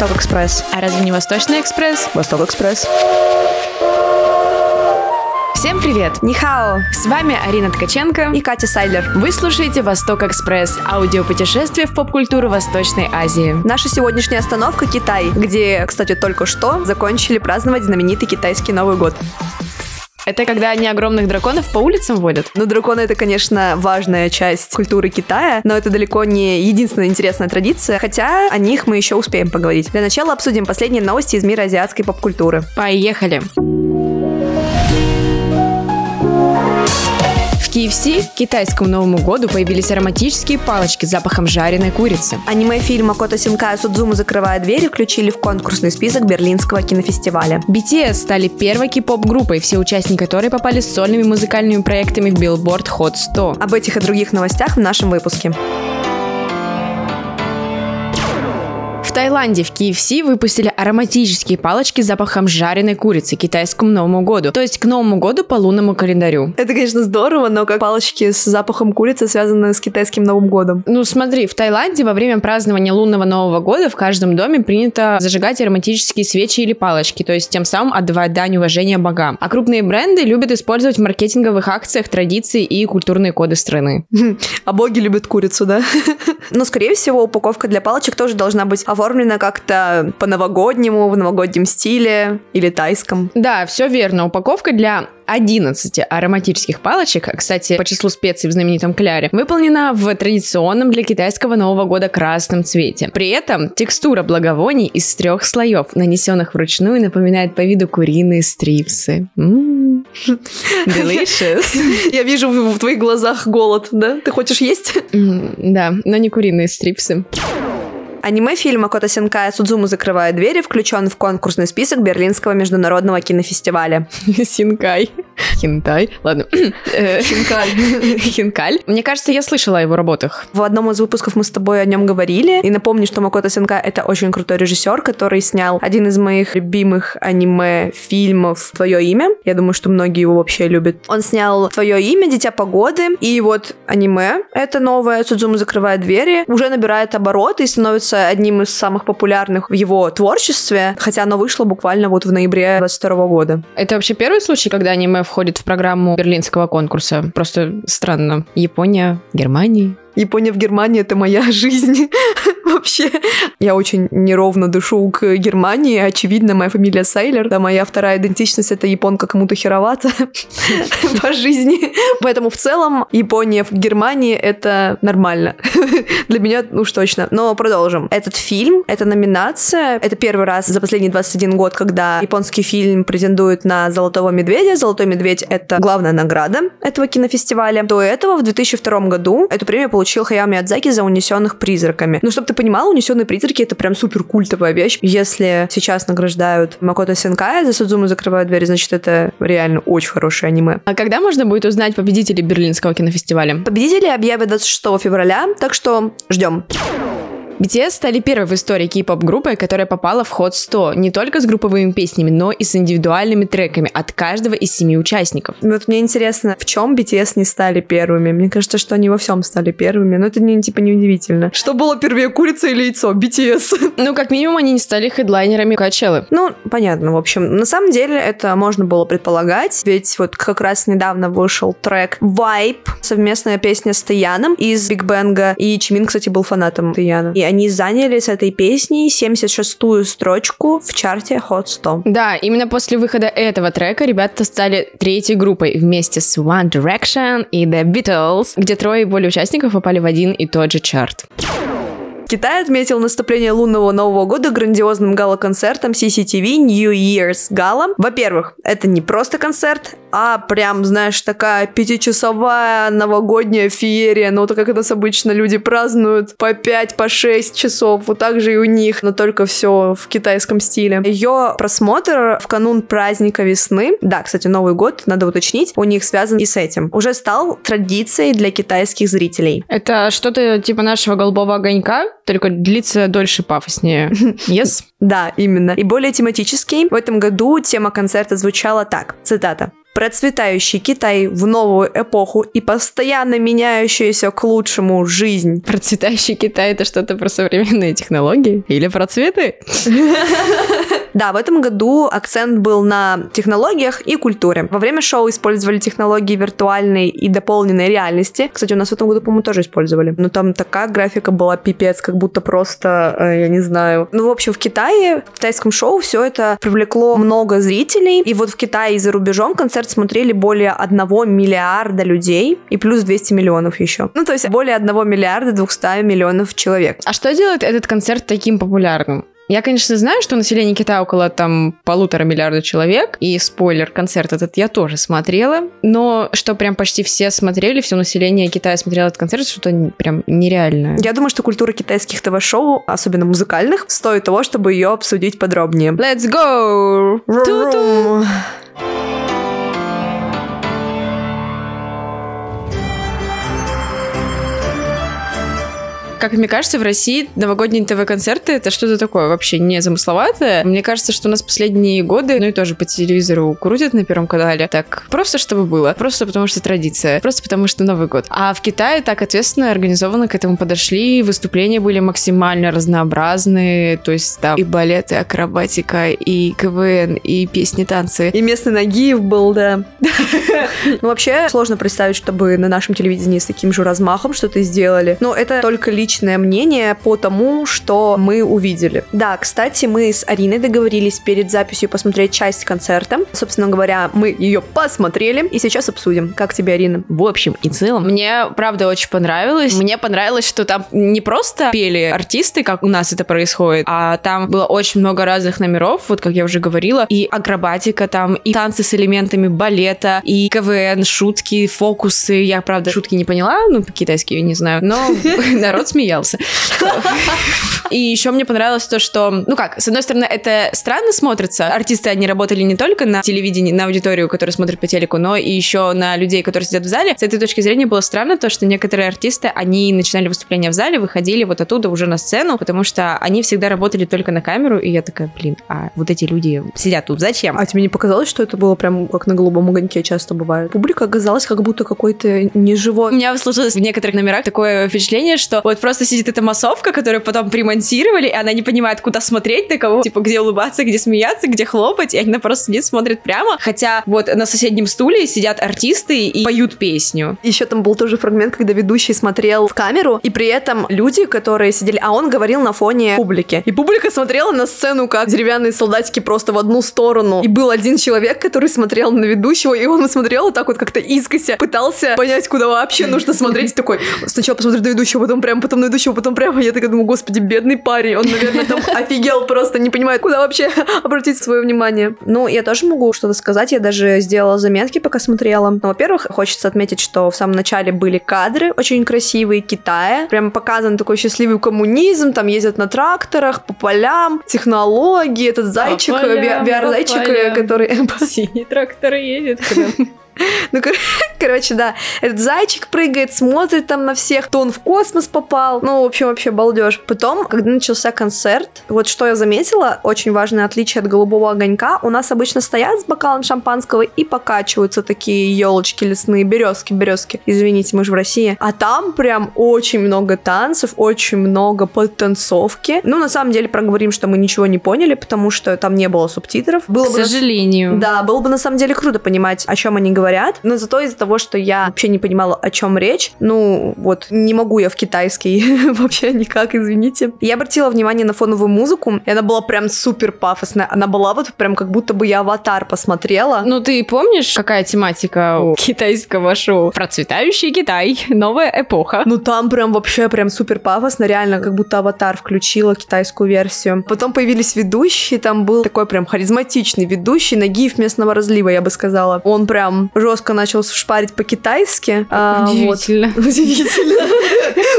Восток Экспресс. А разве не Восточный экспресс? Восток Экспресс. Всем привет! Нихао. С вами Арина Ткаченко. И Катя Сайлер. Вы слушаете «Восток Экспресс» – аудиопутешествие в поп-культуру Восточной Азии. Наша сегодняшняя остановка Китай, где, кстати, только что закончили праздновать знаменитый китайский Новый год. Это когда они огромных драконов по улицам водят? Ну, драконы это, конечно, важная часть культуры Китая, но это далеко не единственная интересная традиция, хотя о них мы еще успеем поговорить. Для начала обсудим последние новости из мира азиатской поп-культуры. Поехали! В KFC к китайскому Новому году появились ароматические палочки с запахом жареной курицы. Аниме-фильм Макото Синкая Судзуму «Закрывая двери» включили в конкурсный список Берлинского кинофестиваля. BTS стали первой кей-поп-группой, все участники которой попали с сольными музыкальными проектами в Billboard Hot 100. Об этих и других новостях в нашем выпуске. В Таиланде в KFC выпустили ароматические палочки с запахом жареной курицы к китайскому Новому году, то есть к Новому году по лунному календарю. Это, конечно, здорово, но как палочки с запахом курицы связаны с китайским Новым годом. Ну смотри, в Таиланде во время празднования лунного Нового года в каждом доме принято зажигать ароматические свечи или палочки, то есть тем самым отдавать дань уважения богам. А крупные бренды любят использовать в маркетинговых акциях традиции и культурные коды страны. А боги любят курицу, да? Но, скорее всего, упаковка для палочек тоже должна быть оформлена как-то по-новогоднему, в новогоднем стиле или тайском. Да, все верно. Упаковка для 11 ароматических палочек, кстати, по числу специй в знаменитом кляре, выполнена в традиционном для китайского Нового года красном цвете. При этом текстура благовоний из трех слоев, нанесенных вручную, напоминает по виду куриные стрипсы. Delicious. Я вижу в твоих глазах голод, да? Ты хочешь есть? Да, но не куриные стрипсы. Аниме-фильм Макото Синкая Судзуму «Закрывая двери» включен в конкурсный список Берлинского международного кинофестиваля. Синкай. Хинтай. Ладно. Э, Хинкаль. Мне кажется, я слышала о его работах. В одном из выпусков мы с тобой о нем говорили. И напомню, что Макото Синкай — это очень крутой режиссер, который снял один из моих любимых аниме-фильмов «Твое имя». Я думаю, что многие его вообще любят. Он снял «Твое имя», «Дитя погоды». И вот аниме, это новое, Судзуму «Закрывает двери», уже набирает обороты и становится одним из самых популярных в его творчестве, хотя оно вышло буквально вот в ноябре 22 года. Это вообще первый случай, когда аниме входит в программу берлинского конкурса? Просто странно. Япония, Германия. Япония в Германии — это моя жизнь. Вообще, я очень неровно дышу к Германии. Очевидно, моя фамилия Сейлер. Да, моя вторая идентичность — это японка кому-то херовато по жизни. Поэтому в целом Япония в Германии — это нормально. Для меня уж точно. Но продолжим. Этот фильм, эта номинация, это первый раз за последний 21 год, когда японский фильм претендует на «Золотого медведя». «Золотой медведь» — это главная награда этого кинофестиваля. До этого, в 2002 году, эту премию получил Хаяо Миядзаки за «Унесенных призраками». Ну, чтобы ты понимал, «Унесенные призраки» — это прям супер культовая вещь. Если сейчас награждают Макото Синкая за Судзуму закрывают двери, значит, это реально очень хорошее аниме. А когда можно будет узнать победителей Берлинского кинофестиваля? Победители объявят 26 февраля, так что ждем. BTS стали первой в истории кей-поп-группой, которая попала в Hot 100 не только с групповыми песнями, но и с индивидуальными треками от каждого из семи участников. Вот мне интересно, в чем BTS не стали первыми? Мне кажется, что они во всем стали первыми, но это не, типа неудивительно. Что было первее, курица или яйцо? BTS. Ну, как минимум, они не стали хедлайнерами Качеллы. Ну, понятно, в общем. На самом деле, это можно было предполагать, ведь вот как раз недавно вышел трек Vibe, совместная песня с Таяном из Биг Бенга, и Чимин, кстати, был фанатом Таяна. И они заняли с этой песней 76-ю строчку в чарте Hot 100. Да, именно после выхода этого трека ребята стали третьей группой вместе с One Direction и The Beatles, где трое и более участников попали в один и тот же чарт. Китай отметил наступление лунного Нового года грандиозным гала-концертом CCTV New Year's Gala. Во-первых, это не просто концерт, а прям, знаешь, такая пятичасовая новогодняя феерия. Ну, так как это обычно люди празднуют по 5, по 6 часов. Вот так же и у них, но только все в китайском стиле. Ее просмотр в канун праздника весны, да, кстати, Новый год, надо уточнить, у них связан и с этим. Уже стал традицией для китайских зрителей. Это что-то типа нашего голубого огонька, только длится дольше пафоснее. Yes? Да, именно. И более тематический. В этом году тема концерта звучала так, цитата. Процветающий Китай в новую эпоху и постоянно меняющуюся к лучшему жизнь. Процветающий Китай это что-то про современные технологии? Или про цветы? Да, в этом году акцент был на технологиях и культуре. Во время шоу использовали технологии виртуальной и дополненной реальности. Кстати, у нас в этом году, по-моему, тоже использовали. Но там такая графика была пипец, как будто просто, э, я не знаю. Ну, в общем, в Китае, в китайском шоу все это привлекло много зрителей. И вот в Китае и за рубежом концерт смотрели более 1 миллиарда людей и плюс 200 миллионов еще. Ну, то есть более 1 миллиарда 200 миллионов человек. А что делает этот концерт таким популярным? Я, конечно, знаю, что население Китая около там полутора миллиарда человек, и спойлер, концерт этот я тоже смотрела, но что прям почти все смотрели, все население Китая смотрело этот концерт, что-то прям нереальное. Я думаю, что культура китайских ТВ-шоу, особенно музыкальных, стоит того, чтобы ее обсудить подробнее. Let's go! Ту-ту! Как мне кажется, в России новогодние ТВ-концерты это что-то такое вообще не замысловатое. Мне кажется, что у нас последние годы, ну и тоже по телевизору крутят на Первом канале, так просто чтобы было, просто потому что традиция, просто потому что Новый год. А в Китае так ответственно, организованно к этому подошли, выступления были максимально разнообразные, то есть там и балет, и акробатика, и КВН, и песни, танцы. И местный Нагиев был, да. Ну, вообще, сложно представить, чтобы на нашем телевидении с таким же размахом что-то сделали. Но это только лично личное мнение по тому, что мы увидели. Да, кстати, мы с Ариной договорились перед записью посмотреть часть концерта. Собственно говоря, мы ее посмотрели и сейчас обсудим. Как тебе, Арина? В общем и целом, мне правда очень понравилось. Мне понравилось, что там не просто пели артисты, как у нас это происходит, а там было очень много разных номеров, вот как я уже говорила, и акробатика там, и танцы с элементами балета, и КВН, шутки, фокусы. Я, правда, шутки не поняла, ну, по-китайски я не знаю, но народ смеялся смеялся. И еще мне понравилось то, что, ну как, с одной стороны, это странно смотрится. Артисты, они работали не только на телевидении, на аудиторию, которая смотрит по телеку, но и еще на людей, которые сидят в зале. С этой точки зрения было странно то, что некоторые артисты, они начинали выступление в зале, выходили вот оттуда уже на сцену, потому что они всегда работали только на камеру, и я такая, блин, а вот эти люди сидят тут, зачем? А тебе не показалось, что это было прям как на голубом огоньке часто бывает? Публика оказалась как будто какой-то неживой. У меня сложилось в некоторых номерах такое впечатление, что вот просто сидит эта массовка, которую потом примонтировали, и она не понимает, куда смотреть, на кого, типа, где улыбаться, где смеяться, где хлопать, и она просто сидит, смотрит прямо. Хотя вот на соседнем стуле сидят артисты и поют песню. Еще там был тоже фрагмент, когда ведущий смотрел в камеру, и при этом люди, которые сидели, а он говорил на фоне публики. И публика смотрела на сцену, как деревянные солдатики просто в одну сторону. И был один человек, который смотрел на ведущего, и он смотрел вот так вот как-то искося, пытался понять, куда вообще нужно смотреть. Такой, сначала посмотрит на ведущего, потом прям, потом на ведущего, потом прямо. Я такая думаю, господи, бедный парень. Он, наверное, там офигел просто, не понимает, куда вообще обратить свое внимание. Ну, я тоже могу что-то сказать. Я даже сделала заметки, пока смотрела. Ну, во-первых, хочется отметить, что в самом начале были кадры очень красивые Китая. Прям показан такой счастливый коммунизм. Там ездят на тракторах по полям, технологии. Этот зайчик, VR-зайчик, который... Синий трактор едет. Ну, кор- короче, да. Этот зайчик прыгает, смотрит там на всех, то он в космос попал. Ну, в общем, вообще балдеж. Потом, когда начался концерт, вот что я заметила, очень важное отличие от голубого огонька. У нас обычно стоят с бокалом шампанского и покачиваются такие елочки лесные, березки, березки. Извините, мы же в России. А там прям очень много танцев, очень много подтанцовки. Ну, на самом деле, проговорим, что мы ничего не поняли, потому что там не было субтитров. Было К бы сожалению. На... Да, было бы на самом деле круто понимать, о чем они говорят. Но зато из-за того, что я вообще не понимала, о чем речь, ну, вот, не могу я в китайский вообще никак, извините. Я обратила внимание на фоновую музыку, и она была прям супер пафосная. Она была вот прям как будто бы я аватар посмотрела. Ну, ты помнишь, какая тематика у китайского шоу? Процветающий Китай, новая эпоха. Ну, там прям вообще прям супер пафосно, реально, как будто аватар включила китайскую версию. Потом появились ведущие, там был такой прям харизматичный ведущий, Нагиев местного разлива, я бы сказала. Он прям жестко начал шпарить по-китайски. А, вот. Удивительно. Удивительно.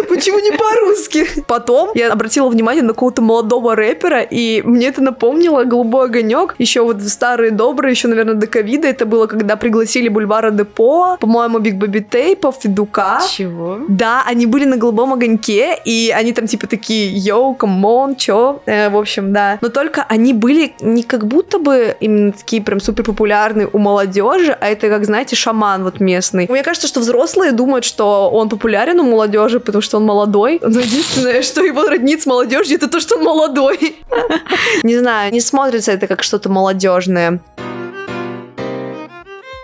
Почему не по-русски? Потом я обратила внимание на какого-то молодого рэпера, и мне это напомнило «Голубой огонек». Еще вот в старые добрые, еще, наверное, до ковида это было, когда пригласили Бульвара Депо, по-моему, Big Baby Tape а, Федука. Чего? Да, они были на голубом огоньке, и они там типа такие, yo, come on, чё? Э, в общем, да. Но только они были не как будто бы именно такие прям супер популярные у молодежи, а это, как знаете, шаман вот местный. Мне кажется, что взрослые думают, что он популярен у молодежи, потому что он молодой. Но единственное, что его роднит с молодежью, это то, что он молодой. Не знаю, не смотрится это как что-то молодежное.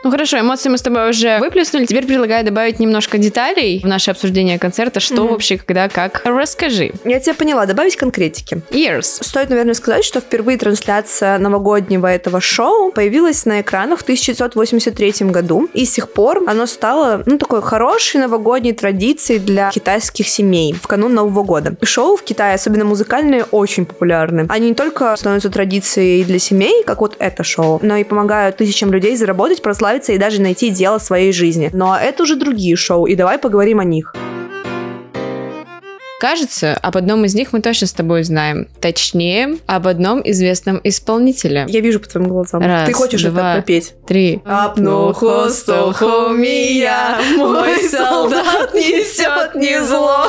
Ну хорошо, эмоции мы с тобой уже выплеснули. Теперь предлагаю добавить немножко деталей в наше обсуждение концерта. Что Мгм. вообще, когда, как. Расскажи. Я тебя поняла, добавить конкретики. Years. Стоит, наверное, сказать, что впервые трансляция новогоднего этого шоу появилась на экранах в 1983 году, и с тех пор оно стало, ну, такой хорошей новогодней традицией для китайских семей в канун Нового года. Шоу в Китае, особенно музыкальные, очень популярны. Они не только становятся традицией для семей, как вот это шоу, но и помогают тысячам людей заработать, прославиться и даже найти дело своей жизни. Но это уже другие шоу, и давай поговорим о них. Кажется, об одном из них мы точно с тобой знаем. Точнее, об одном известном исполнителе. Я вижу по твоим глазам. Раз, Ты хочешь два. это пропеть? Три. Апну хостел хомия, мой солдат несет не зло.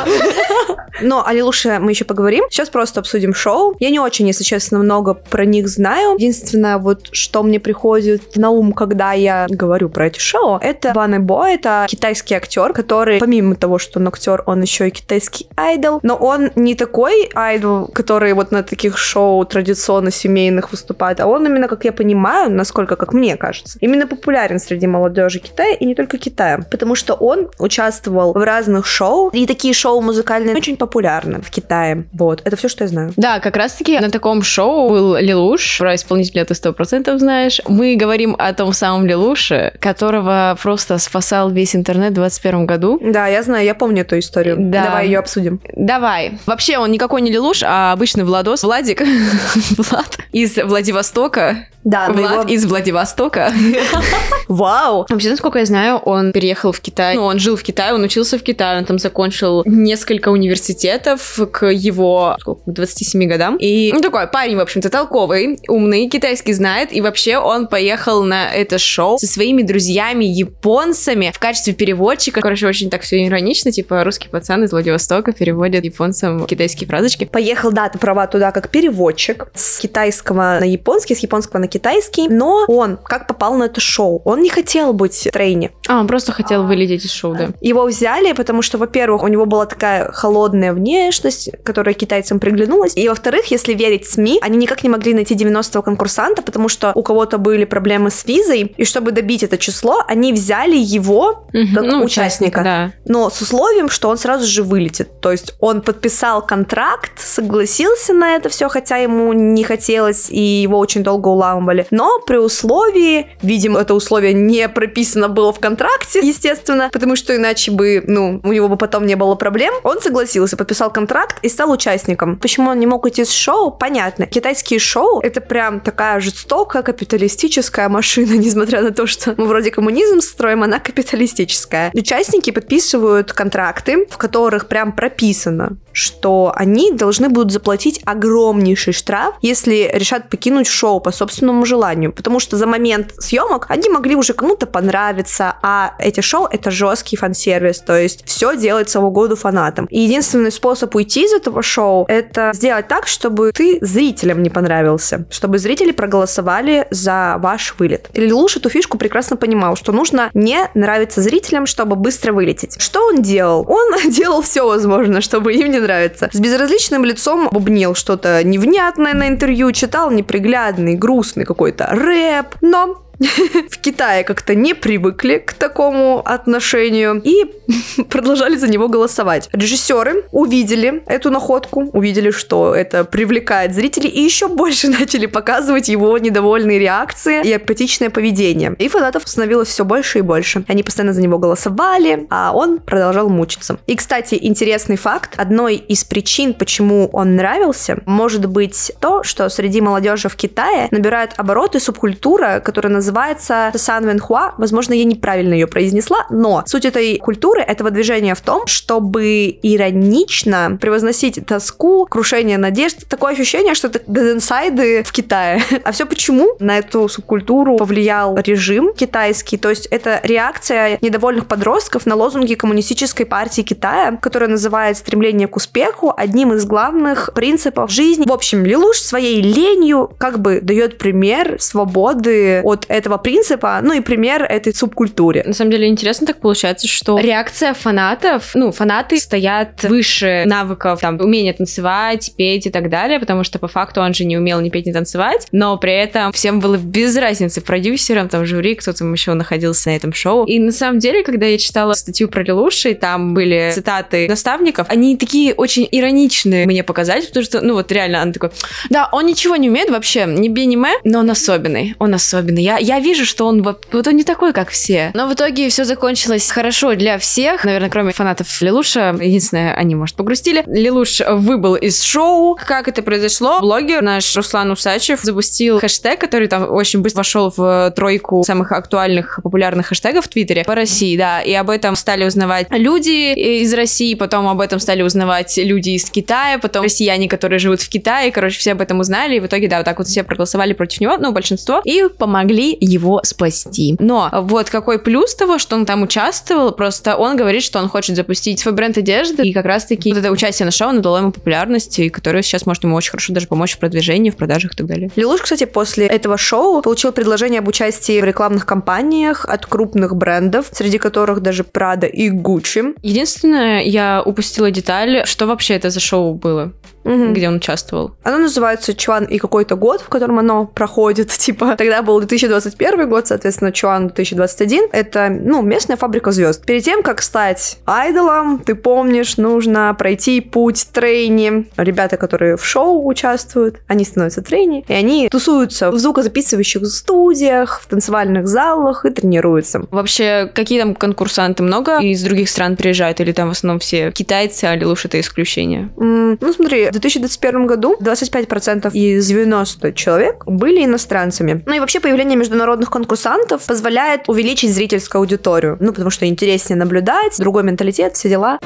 Но о Лилуше мы еще поговорим. Сейчас просто обсудим шоу. Я не очень, если честно, много про них знаю. Единственное, вот что мне приходит на ум, когда я говорю про эти шоу, это Ван Бо, это китайский актер, который, помимо того, что он актер, он еще и китайский айдол, но он не такой айдол, который вот на таких шоу традиционно семейных выступает, а он именно, как я понимаю, насколько, как мне кажется, именно популярен среди молодежи Китая и не только Китая, потому что он участвовал в разных шоу, и такие шоу музыкальные очень популярны в Китае. Вот, это все, что я знаю. Да, как раз-таки на таком шоу был Лилуш. Про исполнителя ты сто процентов знаешь. Мы говорим о том самом Лилуше, которого просто спасал весь интернет в 21 году. Да, я знаю, я помню эту историю. Да. Давай ее обсудим. Давай. Вообще, он никакой не Лилуш, а обычный Владос. Владик. Влад из Владивостока. Да, Влад его- из Владивостока. Вау! Вообще, насколько я знаю, он переехал в Китай. Ну, он жил в Китае, он учился в Китае, он там закончил несколько университетов к его сколько, к 27 годам. И ну, такой парень, в общем-то, толковый, умный, китайский знает. И вообще он поехал на это шоу со своими друзьями японцами в качестве переводчика. Короче, очень так все иронично, типа русский пацан из Владивостока переводит японцам китайские фразочки. Поехал, да, ты права, туда как переводчик с китайского на японский, с японского на китайский, но он как попал на это шоу? Он не хотел быть в трейне. А, он просто хотел вылететь из шоу, да. Его взяли, потому что, во-первых, у него была такая холодная внешность, которая китайцам приглянулась, и, во-вторых, если верить СМИ, они никак не могли найти 90-го конкурсанта, потому что у кого-то были проблемы с визой, и чтобы добить это число, они взяли его как Ну, участника. Да. но с условием, что он сразу же вылетит. То есть он подписал контракт, согласился на это все, хотя ему не хотелось, и его очень долго уламывали. Но при условии, видимо, это условие не прописано было в контракте, естественно, потому что иначе бы, ну, у него бы потом не было проблем. Он согласился, подписал контракт и стал участником. Почему он не мог уйти с шоу? Понятно. Китайские шоу — это прям такая жестокая капиталистическая машина, несмотря на то, что мы вроде коммунизм строим, она капиталистическая. Участники подписывают контракты, в которых прям прописано, написано что они должны будут заплатить огромнейший штраф, если решат покинуть шоу по собственному желанию. Потому что за момент съемок они могли уже кому-то понравиться, а эти шоу — это жесткий фан-сервис, то есть все делается в угоду фанатам. И единственный способ уйти из этого шоу — это сделать так, чтобы ты зрителям не понравился, чтобы зрители проголосовали за ваш вылет. Или лучше эту фишку прекрасно понимал, что нужно не нравиться зрителям, чтобы быстро вылететь. Что он делал? Он делал все возможное, чтобы им не нравиться. С безразличным лицом бубнил что-то невнятное на интервью, читал неприглядный, грустный какой-то рэп, но в Китае как-то не привыкли к такому отношению и продолжали за него голосовать. Режиссеры увидели эту находку, увидели, что это привлекает зрителей, и еще больше начали показывать его недовольные реакции и апатичное поведение. И фанатов становилось все больше и больше. Они постоянно за него голосовали, а он продолжал мучиться. И, кстати, интересный факт. Одной из причин, почему он нравился, может быть то, что среди молодежи в Китае набирает обороты субкультура, которая называется называется Сан Венхуа. Возможно, я неправильно ее произнесла, но суть этой культуры, этого движения в том, чтобы иронично превозносить тоску, крушение надежд. Такое ощущение, что это дезинсайды в Китае. А все почему? На эту субкультуру повлиял режим китайский, то есть это реакция недовольных подростков на лозунги коммунистической партии Китая, которая называет стремление к успеху одним из главных принципов жизни. В общем, Лилуш своей ленью как бы дает пример свободы от этого принципа, ну и пример этой субкультуре. На самом деле интересно так получается, что реакция фанатов, ну, фанаты стоят выше навыков, там, умения танцевать, петь и так далее, потому что по факту он же не умел ни петь, ни танцевать, но при этом всем было без разницы продюсерам, там, жюри, кто там еще находился на этом шоу. И на самом деле, когда я читала статью про Лилуши, там были цитаты наставников, они такие очень ироничные мне показались, потому что, ну, вот реально, он такой, да, он ничего не умеет вообще, не мэ, но он особенный, он особенный. Я, я вижу, что он вот, он не такой, как все. Но в итоге все закончилось хорошо для всех, наверное, кроме фанатов Лилуша. Единственное, они, может, погрустили. Лилуш выбыл из шоу. Как это произошло? Блогер наш Руслан Усачев запустил хэштег, который там очень быстро вошел в тройку самых актуальных, популярных хэштегов в Твиттере по России, да, и об этом стали узнавать люди из России, потом об этом стали узнавать люди из Китая, потом россияне, которые живут в Китае, короче, все об этом узнали, и в итоге, да, вот так вот все проголосовали против него, ну, большинство, и помогли его спасти. Но вот какой плюс того, что он там участвовал, просто он говорит, что он хочет запустить свой бренд одежды, и как раз-таки вот это участие на шоу надало ему популярность, и которое сейчас может ему очень хорошо даже помочь в продвижении, в продажах и так далее. Лилуш, кстати, после этого шоу получил предложение об участии в рекламных кампаниях от крупных брендов, среди которых даже Prada и Gucci. Единственное, я упустила деталь, что вообще это за шоу было угу. где он участвовал. Оно называется «Чуан и какой-то год», в котором оно проходит. Типа, тогда был 2021 год, соответственно, Чуан 2021. Это, ну, местная фабрика звезд. Перед тем, как стать айдолом, ты помнишь, нужно пройти путь трейни. Ребята, которые в шоу участвуют, они становятся трейни, и они тусуются в звукозаписывающих студиях, в танцевальных залах и тренируются. Вообще, какие там конкурсанты много из других стран приезжают, или там в основном все китайцы, а Лилуш это исключение? Mm, ну, смотри, 2021 году 25% из 90 человек были иностранцами. Ну и вообще появление международных конкурсантов позволяет увеличить зрительскую аудиторию. Ну, потому что интереснее наблюдать, другой менталитет, все дела.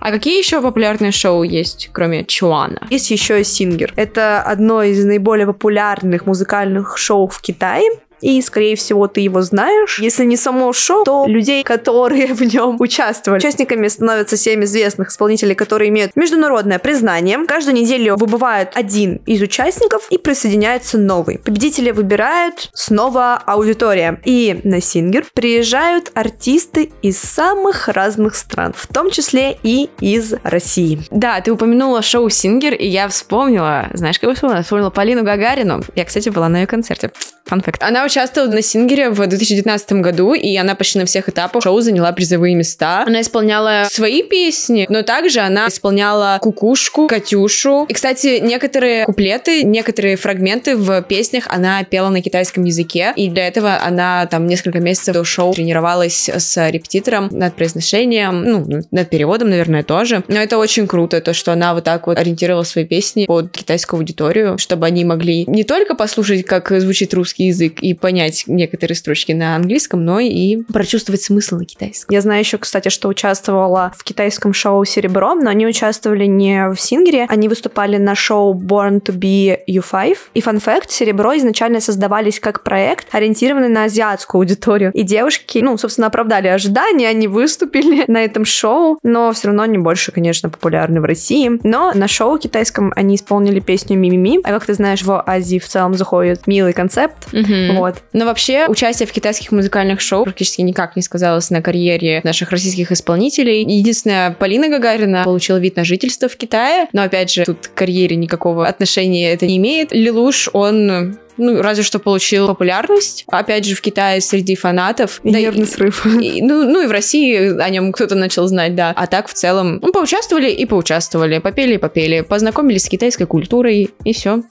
А какие еще популярные шоу есть, кроме Чуана? Есть еще и Сингер. Это одно из наиболее популярных музыкальных шоу в Китае и, скорее всего, ты его знаешь. Если не само шоу, то людей, которые в нем участвовали. Участниками становятся семь известных исполнителей, которые имеют международное признание. Каждую неделю выбывает один из участников и присоединяется новый. Победителя выбирает снова аудитория. И на Сингер приезжают артисты из самых разных стран, в том числе и из России. Да, ты упомянула шоу Сингер, и я вспомнила, знаешь, как я вспомнила? Вспомнила Полину Гагарину. Я, кстати, была на ее концерте. Фан-факт. Она участвовала на Сингере в 2019 году, и она почти на всех этапах шоу заняла призовые места. Она исполняла свои песни, но также она исполняла Кукушку, Катюшу. И, кстати, некоторые куплеты, некоторые фрагменты в песнях она пела на китайском языке, и для этого она там несколько месяцев до шоу тренировалась с репетитором над произношением, ну, над переводом, наверное, тоже. Но это очень круто, то, что она вот так вот ориентировала свои песни под китайскую аудиторию, чтобы они могли не только послушать, как звучит русский язык и понять некоторые строчки на английском, но и прочувствовать смысл на китайском. Я знаю еще, кстати, что участвовала в китайском шоу «Серебро», но они участвовали не в Сингере, они выступали на шоу Born to be U5. И фан факт, «Серебро» изначально создавались как проект, ориентированный на азиатскую аудиторию. И девушки, ну, собственно, оправдали ожидания, они выступили на этом шоу, но все равно они больше, конечно, популярны в России. Но на шоу китайском они исполнили песню «Мимими», а как ты знаешь, в Азии в целом заходит милый концепт, Угу. Вот. Но вообще участие в китайских музыкальных шоу практически никак не сказалось на карьере наших российских исполнителей. Единственное, Полина Гагарина получила вид на жительство в Китае, но опять же, тут к карьере никакого отношения это не имеет. Лилуш, он ну, разве что получил популярность, опять же, в Китае среди фанатов. И да, нервный и, срыв. И, ну, ну, и в России о нем кто-то начал знать, да. А так, в целом, ну, поучаствовали и поучаствовали, попели и попели, познакомились с китайской культурой, и все.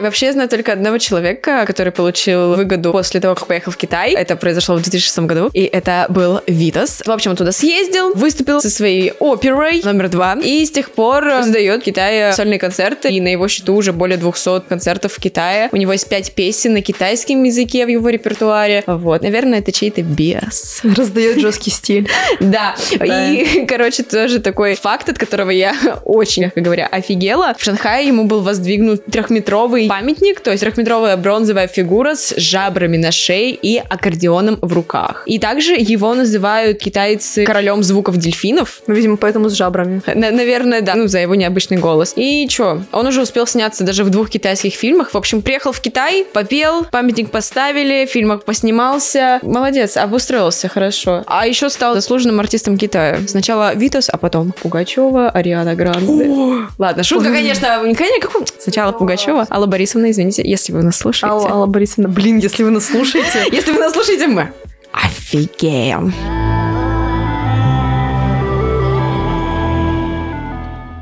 Вообще, я знаю только одного человека, который получил выгоду после того, как поехал в Китай. Это произошло в 2006 году. И это был Витас. В общем, он туда съездил, выступил со своей оперой номер два. И с тех пор сдает в Китае сольные концерты. И на его счету уже более 200 концертов в Китае. У него есть пять песен на китайском языке в его репертуаре. Вот. Наверное, это чей-то биас. Раздает жесткий стиль. Да. И, короче, тоже такой факт, от которого я очень, мягко говоря, офигела. В Шанхае ему был воздвигнут трехметровый памятник, то есть трехметровая бронзовая фигура с жабрами на шее и аккордеоном в руках. И также его называют китайцы королем звуков дельфинов. Ну, видимо, поэтому с жабрами. На- наверное, да, ну, за его необычный голос. И чё, он уже успел сняться даже в двух китайских фильмах. В общем, приехал в Китай, попел, памятник поставили, в фильмах поснимался. Молодец, обустроился хорошо. А еще стал заслуженным артистом Китая. Сначала Витас, а потом Пугачева, Ариана Гранде. Ладно, шутка, конечно, конечно, какой- Сначала Пугачева. Алла Борисовна, извините, если вы нас слушаете. Алла, Алла Борисовна, блин, если вы нас слушаете. Если вы нас слушаете, мы офигеем.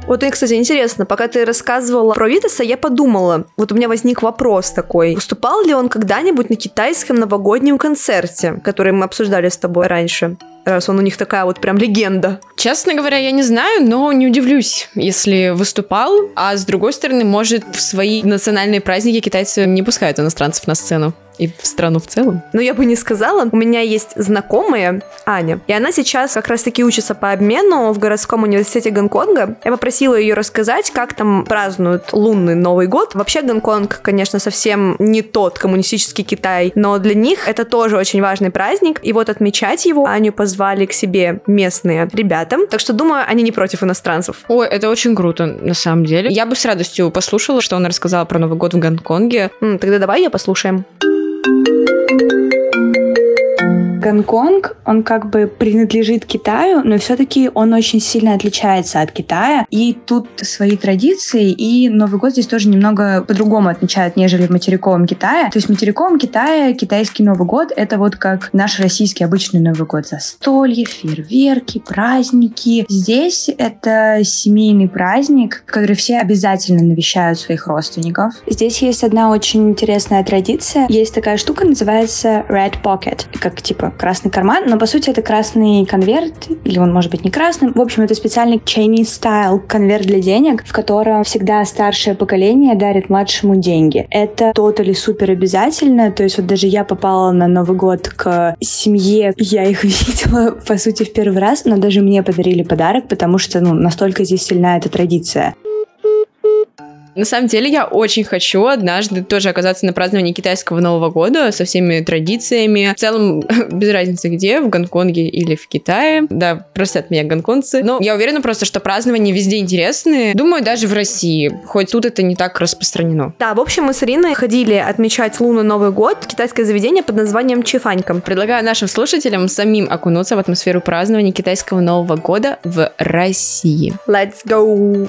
Вот мне, кстати, интересно, пока ты рассказывала про Витаса, я подумала, вот у меня возник вопрос такой. Выступал ли он когда-нибудь на китайском новогоднем концерте, который мы обсуждали с тобой раньше? Раз он у них такая вот прям легенда. Честно говоря, я не знаю, но не удивлюсь, если выступал. А с другой стороны, может, в свои национальные праздники китайцы не пускают иностранцев на сцену. И в страну в целом. Но я бы не сказала. У меня есть знакомая Аня, и она сейчас как раз-таки учится по обмену в городском университете Гонконга. Я попросила ее рассказать, как там празднуют лунный Новый год. Вообще Гонконг, конечно, совсем не тот коммунистический Китай, но для них это тоже очень важный праздник. И вот отмечать его Аню позвали к себе местные ребята. Так что, думаю, они не против иностранцев. Ой, это очень круто, на самом деле. Я бы с радостью послушала, что она рассказала про Новый год в Гонконге. М, тогда давай ее послушаем. Гонконг, он как бы принадлежит Китаю, но все-таки он очень сильно отличается от Китая. И тут свои традиции, и Новый год здесь тоже немного по-другому отмечают, нежели в материковом Китае. То есть в материковом Китае китайский Новый год — это вот как наш российский обычный Новый год. Застолье, фейерверки, праздники. Здесь это семейный праздник, который все обязательно навещают своих родственников. Здесь есть одна очень интересная традиция. Есть такая штука, называется Red Pocket, как типа красный карман, но по сути это красный конверт, или он может быть не красным. В общем, это специальный Chinese style конверт для денег, в котором всегда старшее поколение дарит младшему деньги. Это тотали супер обязательно, то есть вот даже я попала на Новый год к семье, я их видела, по сути, в первый раз, но даже мне подарили подарок, потому что, ну, настолько здесь сильна эта традиция. На самом деле, я очень хочу однажды тоже оказаться на праздновании китайского Нового года со всеми традициями. В целом, без разницы где, в Гонконге или в Китае. Да, простят меня гонконгцы. Но я уверена просто, что празднования везде интересные. Думаю, даже в России. Хоть тут это не так распространено. Да, в общем, мы с Ириной ходили отмечать лунный Новый год в китайское заведение под названием Чифанька. Предлагаю нашим слушателям самим окунуться в атмосферу празднования китайского Нового года в России. Let's go!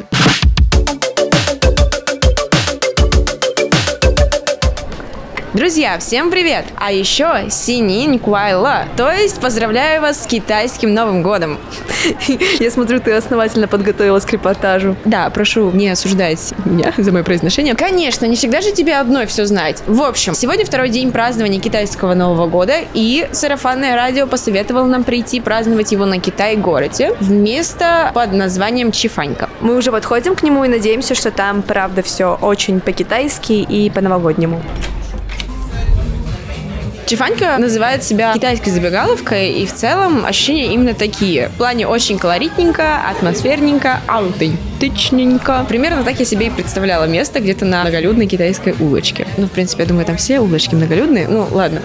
Друзья, всем привет! А еще Синин Куайла, то есть поздравляю вас с китайским Новым годом. Я смотрю, ты основательно подготовилась к репортажу. Да, прошу не осуждать меня за мое произношение. Конечно, не всегда же тебе одной все знать. В общем, сегодня второй день празднования китайского Нового года, и сарафанное радио посоветовало нам прийти праздновать его на Китай-городе в место под названием Чифанька. Мы уже подходим к нему и надеемся, что там, правда, все очень по-китайски и по-новогоднему. Чифанька называет себя китайской забегаловкой, и в целом ощущения именно такие. В плане очень колоритненько, атмосферненько, аутентичненько. Примерно так я себе и представляла место где-то на многолюдной китайской улочке. Ну, в принципе, я думаю, там все улочки многолюдные. Ну, ладно.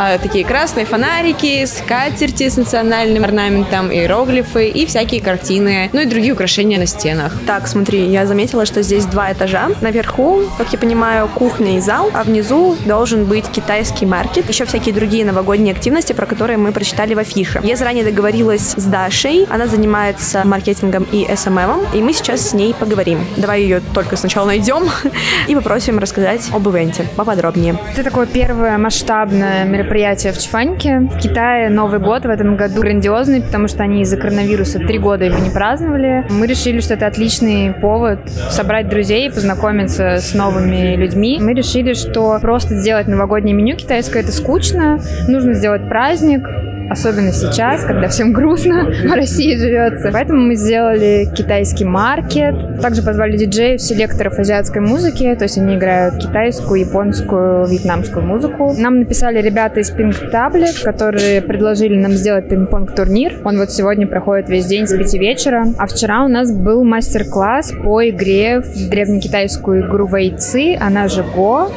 А, Такие красные фонарики, скатерти с национальным орнаментом, иероглифы и всякие картины, ну и другие украшения на стенах. Так, смотри, я заметила, что здесь два этажа. Наверху, как я понимаю, кухня и зал, а внизу должен быть китайский маркет. Еще всякие другие новогодние активности, про которые мы прочитали в афише. Я заранее договорилась с Дашей. Она занимается маркетингом и СММом, и мы сейчас с ней поговорим. Давай ее только сначала найдем и попросим рассказать об ивенте поподробнее. Это такое первое масштабное мероприятие мероприятие в Чфаньке. В Китае Новый год в этом году грандиозный, потому что они из-за коронавируса три года его не праздновали. Мы решили, что это отличный повод собрать друзей, познакомиться с новыми людьми. Мы решили, что просто сделать новогоднее меню китайское это скучно. Нужно сделать праздник, особенно сейчас, когда всем грустно в России живется. Поэтому мы сделали китайский маркет. Также позвали диджеев, селекторов азиатской музыки, то есть они играют китайскую, японскую, вьетнамскую музыку. Нам написали ребята из Pink Tablet, которые предложили нам сделать пинг-понг турнир. Он вот сегодня проходит весь день с 5 вечера. А вчера у нас был мастер-класс по игре в древнекитайскую игру Вейцы, она же Го.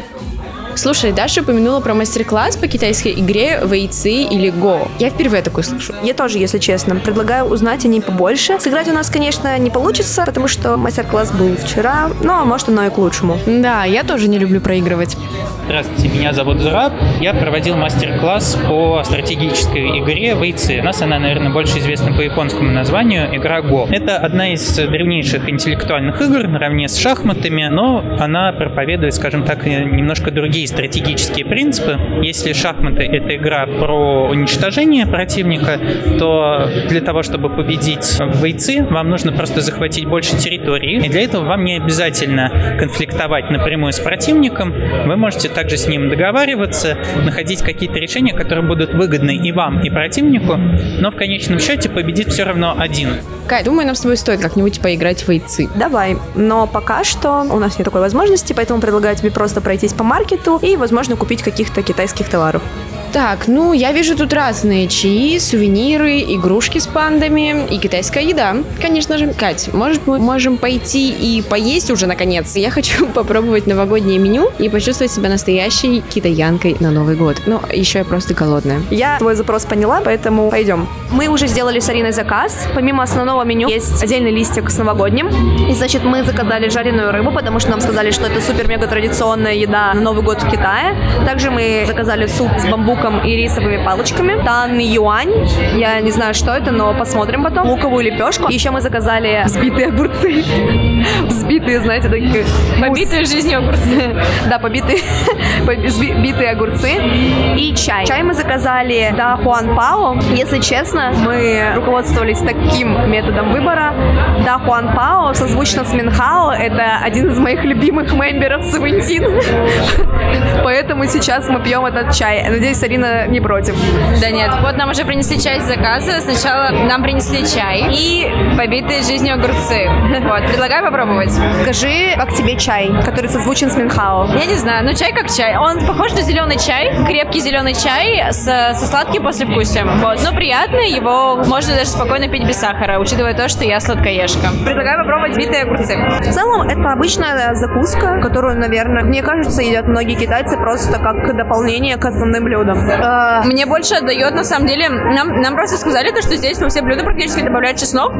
Слушай, Даша упомянула про мастер-класс по китайской игре Вейцы или Го. Я впервые такой слышу. Я тоже, если честно. Предлагаю узнать о ней побольше. Сыграть у нас, конечно, не получится, потому что мастер-класс был вчера, но может оно и к лучшему. Да, я тоже не люблю проигрывать. Здравствуйте, меня зовут Зураб. Я проводил мастер-класс по стратегической игре Вейцы. У нас она, наверное, больше известна по японскому названию игра Го. Это одна из древнейших интеллектуальных игр наравне с шахматами, но она проповедует, скажем так, немножко другие стратегические принципы. Если шахматы — это игра про уничтожение противника, то для того, чтобы победить в Вейцы, вам нужно просто захватить больше территории, и для этого вам не обязательно конфликтовать напрямую с противником. Вы можете также с ним договариваться, находить какие-то решения, которые будут выгодны и вам, и противнику, но в конечном счете победит все равно один. Кай, думаю, нам с тобой стоит как-нибудь поиграть в Вейцы. Давай, но пока что у нас нет такой возможности, поэтому предлагаю тебе просто пройтись по маркету и, возможно, купить каких-то китайских товаров. Так, ну, я вижу тут разные чаи, сувениры, игрушки с пандами и китайская еда. Конечно же. Кать, может, мы можем пойти и поесть уже, наконец? Я хочу попробовать новогоднее меню и почувствовать себя настоящей китаянкой на Новый год. Ну, еще я просто голодная. Я твой запрос поняла, поэтому пойдем. Мы уже сделали с Ариной заказ. Помимо основного меню есть отдельный листик с новогодним. И, значит, мы заказали жареную рыбу, потому что нам сказали, что это супер-мега традиционная еда на Новый год в Китае. Также мы заказали суп с бамбуком и рисовыми палочками. Тан юань. Я не знаю, что это, но посмотрим потом. Луковую лепешку. Еще мы заказали взбитые огурцы. Взбитые, знаете, такие... Побитые жизнью огурцы. Да, побитые, побитые огурцы. И чай. Чай мы заказали да Хуан Пао. Если честно, мы руководствовались таким методом выбора. Да Хуан Пао созвучно с Минхао. Это один из моих любимых мемберов Севентин. Поэтому сейчас мы пьем этот чай. Надеюсь, Арина не против. Да нет, вот нам уже принесли часть заказа. Сначала нам принесли чай и побитые жизнью огурцы. Вот, предлагаю попробовать. Скажи, как тебе чай, который созвучен с Минхао? Я не знаю, ну чай как чай. Он похож на зеленый чай, крепкий зеленый чай с, со сладким послевкусием. Вот, но приятный, его можно даже спокойно пить без сахара, учитывая то, что я сладкоежка. Предлагаю попробовать битые огурцы. В целом, это обычная закуска, которую, наверное, мне кажется, едят многие китайцы просто как дополнение к основным блюдам. Э, Мне больше отдает, на самом деле, нам, нам просто сказали, то, что здесь во все блюда практически добавляют чеснок.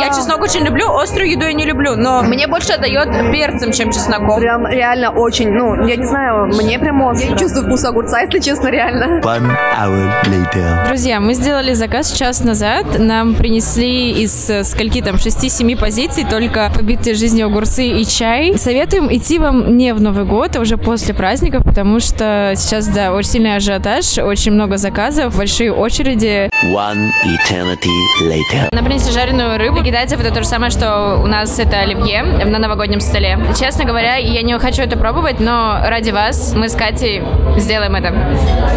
Я чеснок очень люблю, острую еду я не люблю, но мне больше отдает перцем, чем чесноком. Прям реально очень, ну, я не знаю, мне прям остро. Я не чувствую вкуса огурца, если честно, реально. One hour later. Друзья, мы сделали заказ час назад. Нам принесли из э, скольки там, 6-7 позиций только побитые жизнью огурцы и чай. Советуем идти вам не в Новый год, а уже после праздников, потому что сейчас, да, очень сильный ажиотаж, очень много заказов, большие очереди. One eternity later. Нам принесли жареную рыбу. Китайцев это то же самое, что у нас это оливье на новогоднем столе. Честно говоря, я не хочу это пробовать, но ради вас мы с Катей сделаем это.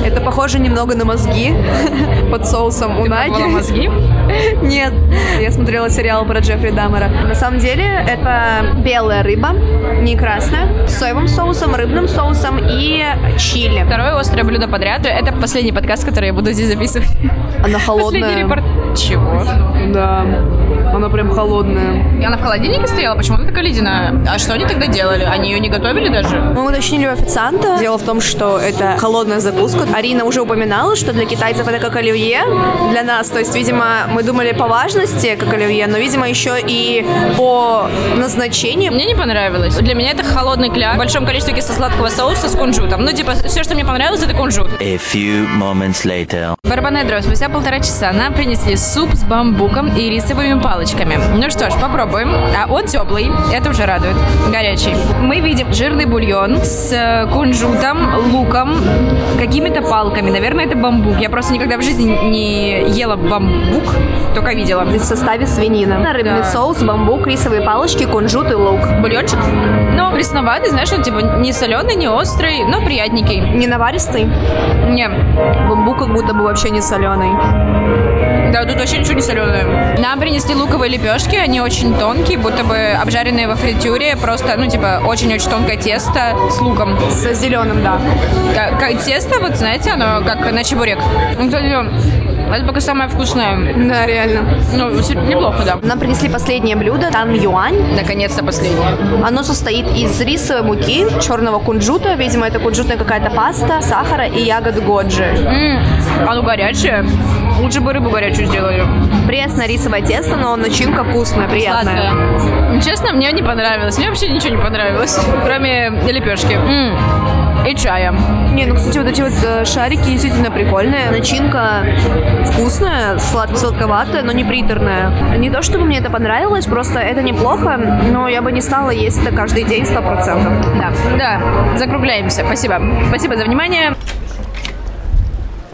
Это похоже немного на мозги под соусом у Нади. Пробовала мозги? Нет, я смотрела сериал про Джеффри Даммера. На самом деле это белая рыба, не красная, с соевым соусом, рыбным соусом и чили. Второе острое блюдо подряд. Это последний подкаст, который я буду здесь записывать. Она Последний холодная. репорт. Чего? Да, она прям холодная. И она в холодильнике стояла? Почему она такая ледяная? А что они тогда делали? Они ее не готовили даже? Мы уточнили у официанта. Дело в том, что это холодная закуска. Арина уже упоминала, что для китайцев это как оливье. Для нас, то есть, видимо, мы думали по важности, как оливье, но, видимо, еще и по назначению. Мне не понравилось. Для меня это холодный кляр в большом количестве кисло-сладкого соуса с кунжутом. Ну, типа, все, что мне понравилось, это кунжут. A few moments later. Барбанедро, спустя полтора часа нам принесли суп с бамбуком и рисовыми палочками. Палочками. Ну что ж, попробуем. А он теплый, это уже радует. Горячий. Мы видим жирный бульон с э, кунжутом, луком, какими-то палками. Наверное, это бамбук. Я просто никогда в жизни не ела бамбук, только видела. В составе свинина. Рыбный Да. соус, бамбук, рисовые палочки, кунжут и лук. Бульончик, но пресноватый, знаешь, он типа не соленый, не острый, но приятненький. Не наваристый. Не, Бамбук как будто бы вообще не соленый. Да, тут вообще ничего не соленое. Нам принесли луковые лепешки, они очень тонкие, будто бы обжаренные во фритюре, просто, ну, типа, очень-очень тонкое тесто с луком. С зеленым, да. Как, как тесто, вот знаете, оно как на чебурек. Ну, Это пока самое вкусное. Да, реально. Ну, неплохо, да. Нам принесли последнее блюдо, там юань. Наконец-то последнее. Оно состоит из рисовой муки, черного кунжута, видимо, это кунжутная какая-то паста, сахара и ягод годжи. М, Оно горячее. Лучше бы рыбу горячую сделали. Пресное рисовое тесто, но начинка вкусная, приятная. Сладкое. Честно, мне не понравилось. Мне вообще ничего не понравилось, кроме лепешки. М, И чая. Не, ну, кстати, вот эти вот э, шарики действительно прикольные. Начинка вкусная, слад- сладковатая, но не приторная. Не то, чтобы мне это понравилось, просто это неплохо, но я бы не стала есть это каждый день 100%. Да, да, закругляемся. Спасибо. Спасибо за внимание.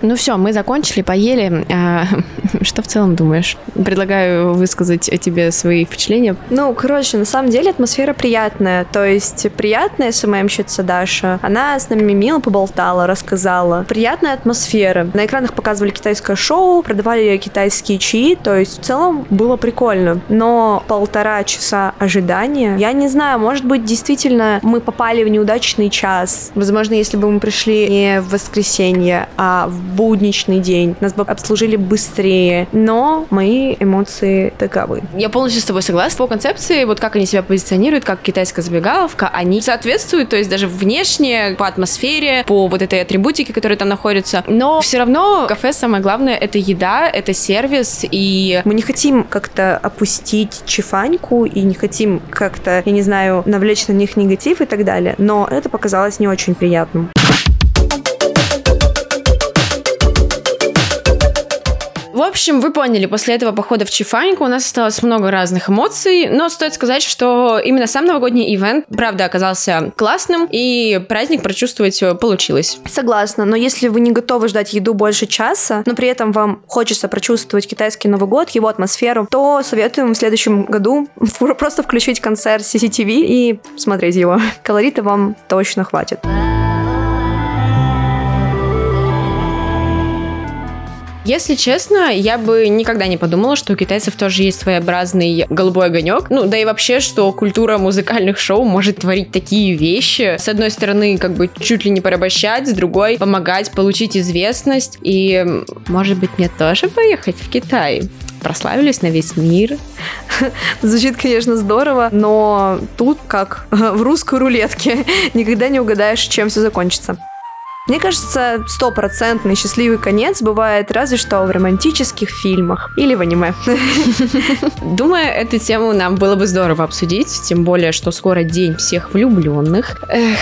Ну все, мы закончили, поели. А, что в целом думаешь? Предлагаю высказать тебе свои впечатления. Ну, короче, на самом деле атмосфера приятная. То есть приятная СММщица Даша. Она с нами мило поболтала, рассказала. Приятная атмосфера. На экранах показывали китайское шоу, продавали китайские чаи. То есть в целом было прикольно. Но полтора часа ожидания, я не знаю, может быть, действительно мы попали в неудачный час. Возможно, если бы мы пришли не в воскресенье, а в будничный день, нас бы обслужили быстрее. Но мои эмоции таковы. Я полностью с тобой согласна. По концепции, вот как они себя позиционируют, как китайская забегаловка, они соответствуют, то есть даже внешне, по атмосфере, по вот этой атрибутике, которая там находится. Но все равно кафе самое главное это еда, это сервис и Мы не хотим как-то опустить Чифаньку и не хотим как-то, я не знаю, навлечь на них негатив и так далее, но это показалось не очень приятным. В общем, вы поняли, после этого похода в Чифаньку у нас осталось много разных эмоций, но стоит сказать, что именно сам новогодний ивент, правда, оказался классным, и праздник прочувствовать э, получилось. Согласна, но если вы не готовы ждать еду больше часа, но при этом вам хочется прочувствовать китайский Новый год, его атмосферу, то советуем в следующем году просто включить концерт CCTV и смотреть его. Колорита вам точно хватит. Если честно, я бы никогда не подумала, что у китайцев тоже есть своеобразный голубой огонек. Ну, да и вообще, что культура музыкальных шоу может творить такие вещи. С одной стороны, как бы чуть ли не порабощать, с другой помогать получить известность. И, может быть, мне тоже поехать в Китай? Прославились на весь мир. Звучит, конечно, здорово, но тут, как в русской рулетке, никогда не угадаешь, чем все закончится. Мне кажется, стопроцентный счастливый конец бывает разве что в романтических фильмах или в аниме. Думаю, эту тему нам было бы здорово обсудить, тем более, что скоро день всех влюбленных. Эх.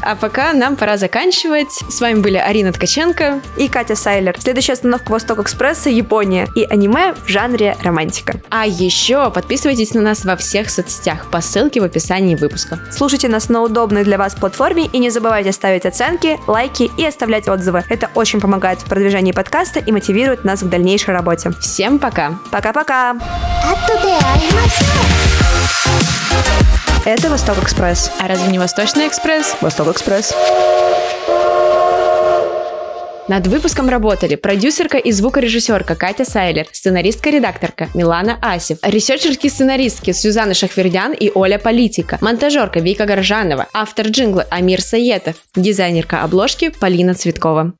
А пока нам пора заканчивать. С вами были Арина Ткаченко. И Катя Сайлер. Следующая остановка Восток Экспресса Япония и аниме в жанре романтика. А еще подписывайтесь на нас во всех соцсетях по ссылке в описании выпуска. Слушайте нас на удобной для вас платформе и не забывайте ставить оценки, лайки и оставлять отзывы. Это очень помогает в продвижении подкаста и мотивирует нас к дальнейшей работе. Всем пока! Пока-пока! Это Восток Экспресс. А разве не Восточный экспресс? Восток Экспресс. Над выпуском работали продюсерка и звукорежиссерка Катя Сайлер, сценаристка-редакторка Милана Асев, ресерчерки-сценаристки Сюзанна Шахвердян и Оля Политика, монтажерка Вика Горжанова, автор джингла Амир Саетов, дизайнерка обложки Полина Цветкова.